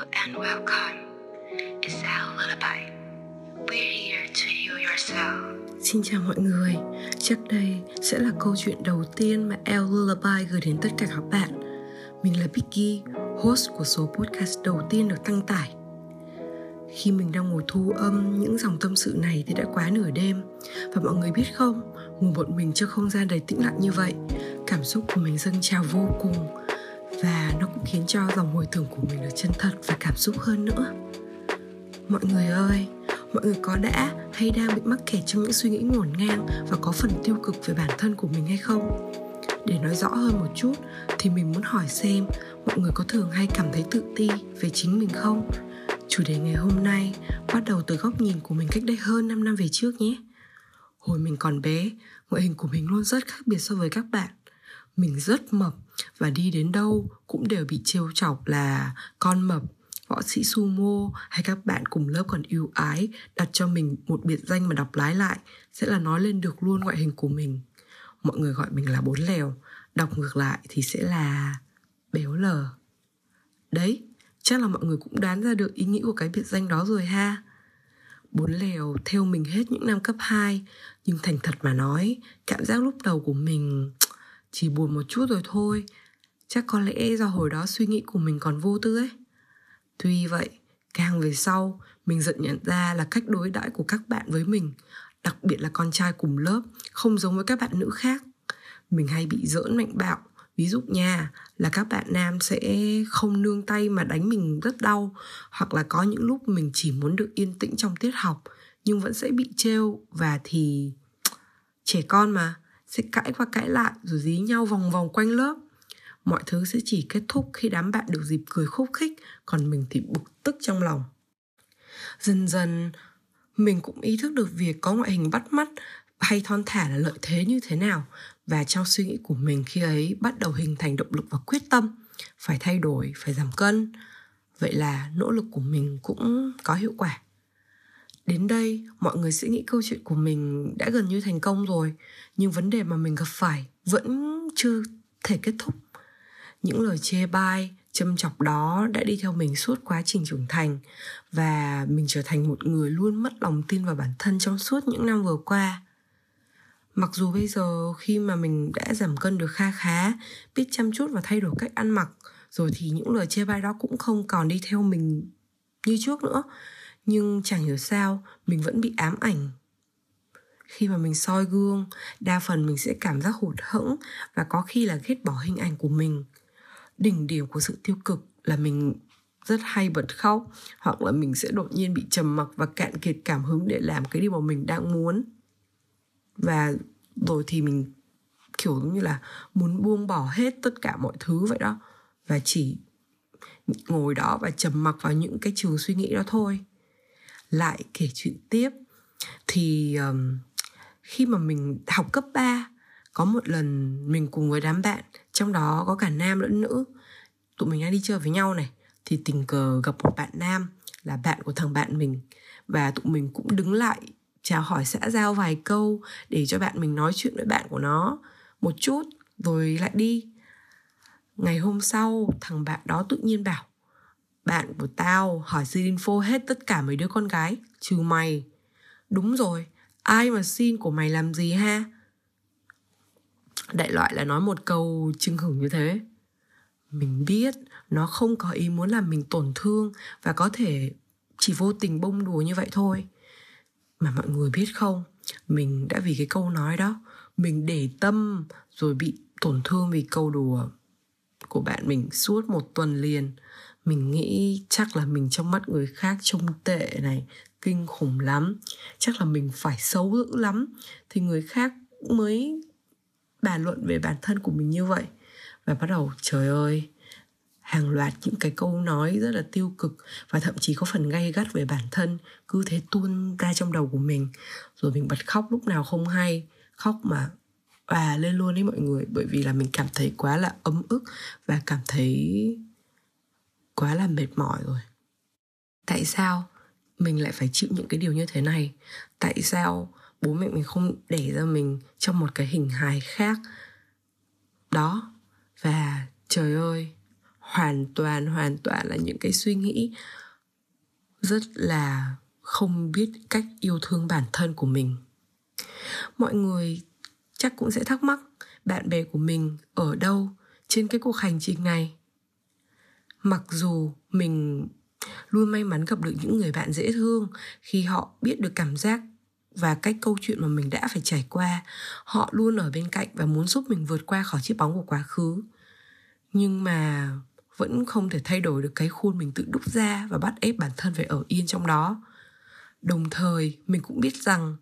and welcome. It's our lullaby. We're here to heal yourself. Xin chào mọi người, chắc đây sẽ là câu chuyện đầu tiên mà El Lullaby gửi đến tất cả các bạn. Mình là Vicky, host của số podcast đầu tiên được tăng tải. Khi mình đang ngồi thu âm những dòng tâm sự này thì đã quá nửa đêm Và mọi người biết không, ngủ một mình trong không gian đầy tĩnh lặng như vậy Cảm xúc của mình dâng trào vô cùng và nó cũng khiến cho dòng hồi tưởng của mình được chân thật và cảm xúc hơn nữa Mọi người ơi, mọi người có đã hay đang bị mắc kẹt trong những suy nghĩ ngổn ngang và có phần tiêu cực về bản thân của mình hay không? Để nói rõ hơn một chút thì mình muốn hỏi xem mọi người có thường hay cảm thấy tự ti về chính mình không? Chủ đề ngày hôm nay bắt đầu từ góc nhìn của mình cách đây hơn 5 năm về trước nhé. Hồi mình còn bé, ngoại hình của mình luôn rất khác biệt so với các bạn. Mình rất mập và đi đến đâu cũng đều bị trêu chọc là con mập, võ sĩ sumo hay các bạn cùng lớp còn yêu ái đặt cho mình một biệt danh mà đọc lái lại sẽ là nói lên được luôn ngoại hình của mình. Mọi người gọi mình là bốn lèo, đọc ngược lại thì sẽ là béo lờ. Đấy, chắc là mọi người cũng đoán ra được ý nghĩa của cái biệt danh đó rồi ha. Bốn lèo theo mình hết những năm cấp 2 Nhưng thành thật mà nói Cảm giác lúc đầu của mình chỉ buồn một chút rồi thôi. Chắc có lẽ do hồi đó suy nghĩ của mình còn vô tư ấy. Tuy vậy, Càng về sau, Mình dần nhận ra là cách đối đãi của các bạn với mình, Đặc biệt là con trai cùng lớp, Không giống với các bạn nữ khác. Mình hay bị giỡn mạnh bạo. Ví dụ nha, là các bạn nam sẽ không nương tay mà đánh mình rất đau, hoặc là có những lúc mình chỉ muốn được yên tĩnh trong tiết học, nhưng vẫn sẽ bị trêu và thì trẻ con mà sẽ cãi qua cãi lại rồi dí nhau vòng vòng quanh lớp. Mọi thứ sẽ chỉ kết thúc khi đám bạn được dịp cười khúc khích, còn mình thì bực tức trong lòng. Dần dần, mình cũng ý thức được việc có ngoại hình bắt mắt hay thon thả là lợi thế như thế nào. Và trong suy nghĩ của mình khi ấy bắt đầu hình thành động lực và quyết tâm, phải thay đổi, phải giảm cân. Vậy là nỗ lực của mình cũng có hiệu quả đến đây, mọi người sẽ nghĩ câu chuyện của mình đã gần như thành công rồi, nhưng vấn đề mà mình gặp phải vẫn chưa thể kết thúc. Những lời chê bai, châm chọc đó đã đi theo mình suốt quá trình trưởng thành và mình trở thành một người luôn mất lòng tin vào bản thân trong suốt những năm vừa qua. Mặc dù bây giờ khi mà mình đã giảm cân được kha khá, biết chăm chút và thay đổi cách ăn mặc, rồi thì những lời chê bai đó cũng không còn đi theo mình như trước nữa nhưng chẳng hiểu sao, mình vẫn bị ám ảnh. Khi mà mình soi gương, đa phần mình sẽ cảm giác hụt hẫng và có khi là ghét bỏ hình ảnh của mình. Đỉnh điểm của sự tiêu cực là mình rất hay bật khóc, hoặc là mình sẽ đột nhiên bị trầm mặc và cạn kiệt cảm hứng để làm cái điều mà mình đang muốn. Và rồi thì mình, kiểu giống như là, muốn buông bỏ hết tất cả mọi thứ vậy đó. Và chỉ ngồi đó và trầm mặc vào những cái trường suy nghĩ đó thôi lại kể chuyện tiếp. Thì um, khi mà mình học cấp 3 có một lần mình cùng với đám bạn trong đó có cả nam lẫn nữ tụi mình đang đi chơi với nhau này thì tình cờ gặp một bạn nam là bạn của thằng bạn mình. Và tụi mình cũng đứng lại chào hỏi xã giao vài câu để cho bạn mình nói chuyện với bạn của nó một chút rồi lại đi. Ngày hôm sau thằng bạn đó tự nhiên bảo bạn của tao hỏi xin info hết tất cả mấy đứa con gái, trừ mày. Đúng rồi, ai mà xin của mày làm gì ha? Đại loại là nói một câu chưng hửng như thế. Mình biết nó không có ý muốn làm mình tổn thương và có thể chỉ vô tình bông đùa như vậy thôi. Mà mọi người biết không, mình đã vì cái câu nói đó, mình để tâm rồi bị tổn thương vì câu đùa của bạn mình suốt một tuần liền mình nghĩ chắc là mình trong mắt người khác trông tệ này, kinh khủng lắm. Chắc là mình phải xấu dữ lắm. Thì người khác mới bàn luận về bản thân của mình như vậy. Và bắt đầu, trời ơi, hàng loạt những cái câu nói rất là tiêu cực và thậm chí có phần gay gắt về bản thân cứ thế tuôn ra trong đầu của mình. Rồi mình bật khóc lúc nào không hay, khóc mà à lên luôn đấy mọi người. Bởi vì là mình cảm thấy quá là ấm ức và cảm thấy quá là mệt mỏi rồi. Tại sao mình lại phải chịu những cái điều như thế này? Tại sao bố mẹ mình không để ra mình trong một cái hình hài khác? Đó, và trời ơi, hoàn toàn hoàn toàn là những cái suy nghĩ rất là không biết cách yêu thương bản thân của mình. Mọi người chắc cũng sẽ thắc mắc, bạn bè của mình ở đâu trên cái cuộc hành trình này? Mặc dù mình luôn may mắn gặp được những người bạn dễ thương, khi họ biết được cảm giác và cách câu chuyện mà mình đã phải trải qua, họ luôn ở bên cạnh và muốn giúp mình vượt qua khỏi chiếc bóng của quá khứ. Nhưng mà vẫn không thể thay đổi được cái khuôn mình tự đúc ra và bắt ép bản thân phải ở yên trong đó. Đồng thời, mình cũng biết rằng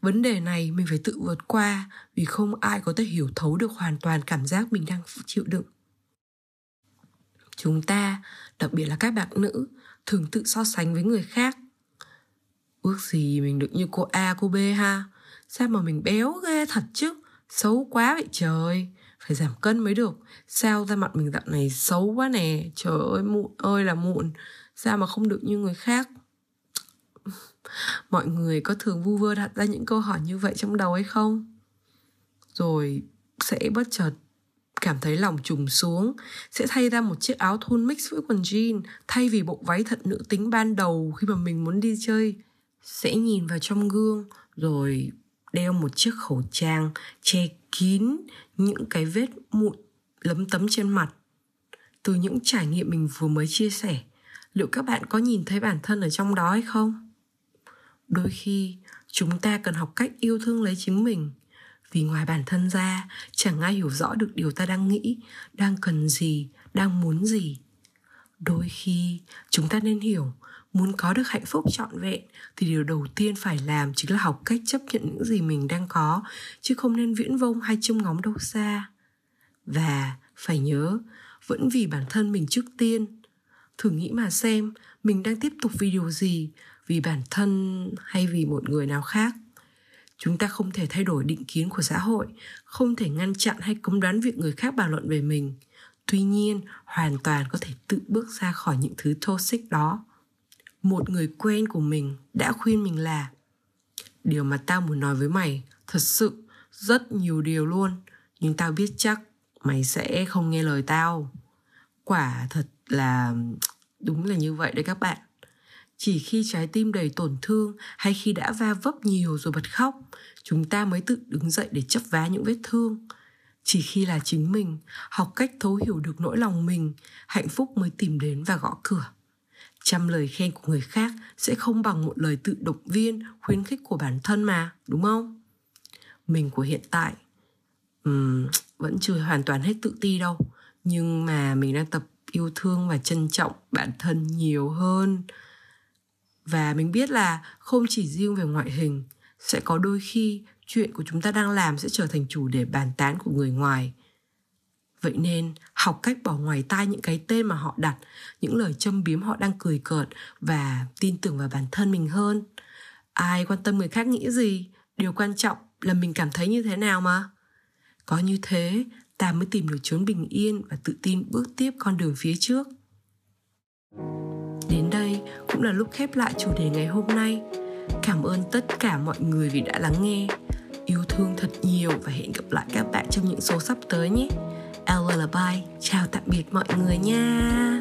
vấn đề này mình phải tự vượt qua vì không ai có thể hiểu thấu được hoàn toàn cảm giác mình đang chịu đựng chúng ta, đặc biệt là các bạn nữ, thường tự so sánh với người khác. Ước gì mình được như cô a, cô b ha? Sao mà mình béo ghê thật chứ? Xấu quá vậy trời. Phải giảm cân mới được. Sao da mặt mình dạo này xấu quá nè? Trời ơi mụn ơi là mụn. Sao mà không được như người khác? Mọi người có thường vu vơ đặt ra những câu hỏi như vậy trong đầu hay không? Rồi sẽ bất chợt cảm thấy lòng trùng xuống. Sẽ thay ra một chiếc áo thun mix với quần jean, thay vì bộ váy thật nữ tính ban đầu khi mà mình muốn đi chơi. Sẽ nhìn vào trong gương, rồi đeo một chiếc khẩu trang, che kín những cái vết mụn lấm tấm trên mặt. Từ những trải nghiệm mình vừa mới chia sẻ, liệu các bạn có nhìn thấy bản thân ở trong đó hay không? Đôi khi, chúng ta cần học cách yêu thương lấy chính mình vì ngoài bản thân ra, chẳng ai hiểu rõ được điều ta đang nghĩ, đang cần gì, đang muốn gì. Đôi khi, chúng ta nên hiểu, muốn có được hạnh phúc trọn vẹn thì điều đầu tiên phải làm chính là học cách chấp nhận những gì mình đang có, chứ không nên viễn vông hay trông ngóng đâu xa. Và phải nhớ, vẫn vì bản thân mình trước tiên. Thử nghĩ mà xem, mình đang tiếp tục vì điều gì? Vì bản thân hay vì một người nào khác? Chúng ta không thể thay đổi định kiến của xã hội, không thể ngăn chặn hay cấm đoán việc người khác bàn luận về mình. Tuy nhiên, hoàn toàn có thể tự bước ra khỏi những thứ toxic đó. Một người quen của mình đã khuyên mình là, điều mà tao muốn nói với mày, thật sự rất nhiều điều luôn, nhưng tao biết chắc mày sẽ không nghe lời tao. Quả thật là đúng là như vậy đấy các bạn chỉ khi trái tim đầy tổn thương hay khi đã va vấp nhiều rồi bật khóc chúng ta mới tự đứng dậy để chấp vá những vết thương. Chỉ khi là chính mình học cách thấu hiểu được nỗi lòng mình hạnh phúc mới tìm đến và gõ cửa. Trăm lời khen của người khác sẽ không bằng một lời tự động viên khuyến khích của bản thân mà đúng không? Mình của hiện tại um, vẫn chưa hoàn toàn hết tự ti đâu nhưng mà mình đang tập yêu thương và trân trọng bản thân nhiều hơn và mình biết là không chỉ riêng về ngoại hình, sẽ có đôi khi chuyện của chúng ta đang làm sẽ trở thành chủ đề bàn tán của người ngoài. Vậy nên, học cách bỏ ngoài tai những cái tên mà họ đặt, những lời châm biếm họ đang cười cợt và tin tưởng vào bản thân mình hơn. Ai quan tâm người khác nghĩ gì? Điều quan trọng là mình cảm thấy như thế nào mà? Có như thế, ta mới tìm được chốn bình yên và tự tin bước tiếp con đường phía trước đến đây cũng là lúc khép lại chủ đề ngày hôm nay. Cảm ơn tất cả mọi người vì đã lắng nghe. Yêu thương thật nhiều và hẹn gặp lại các bạn trong những số sắp tới nhé. Lullaby chào tạm biệt mọi người nha.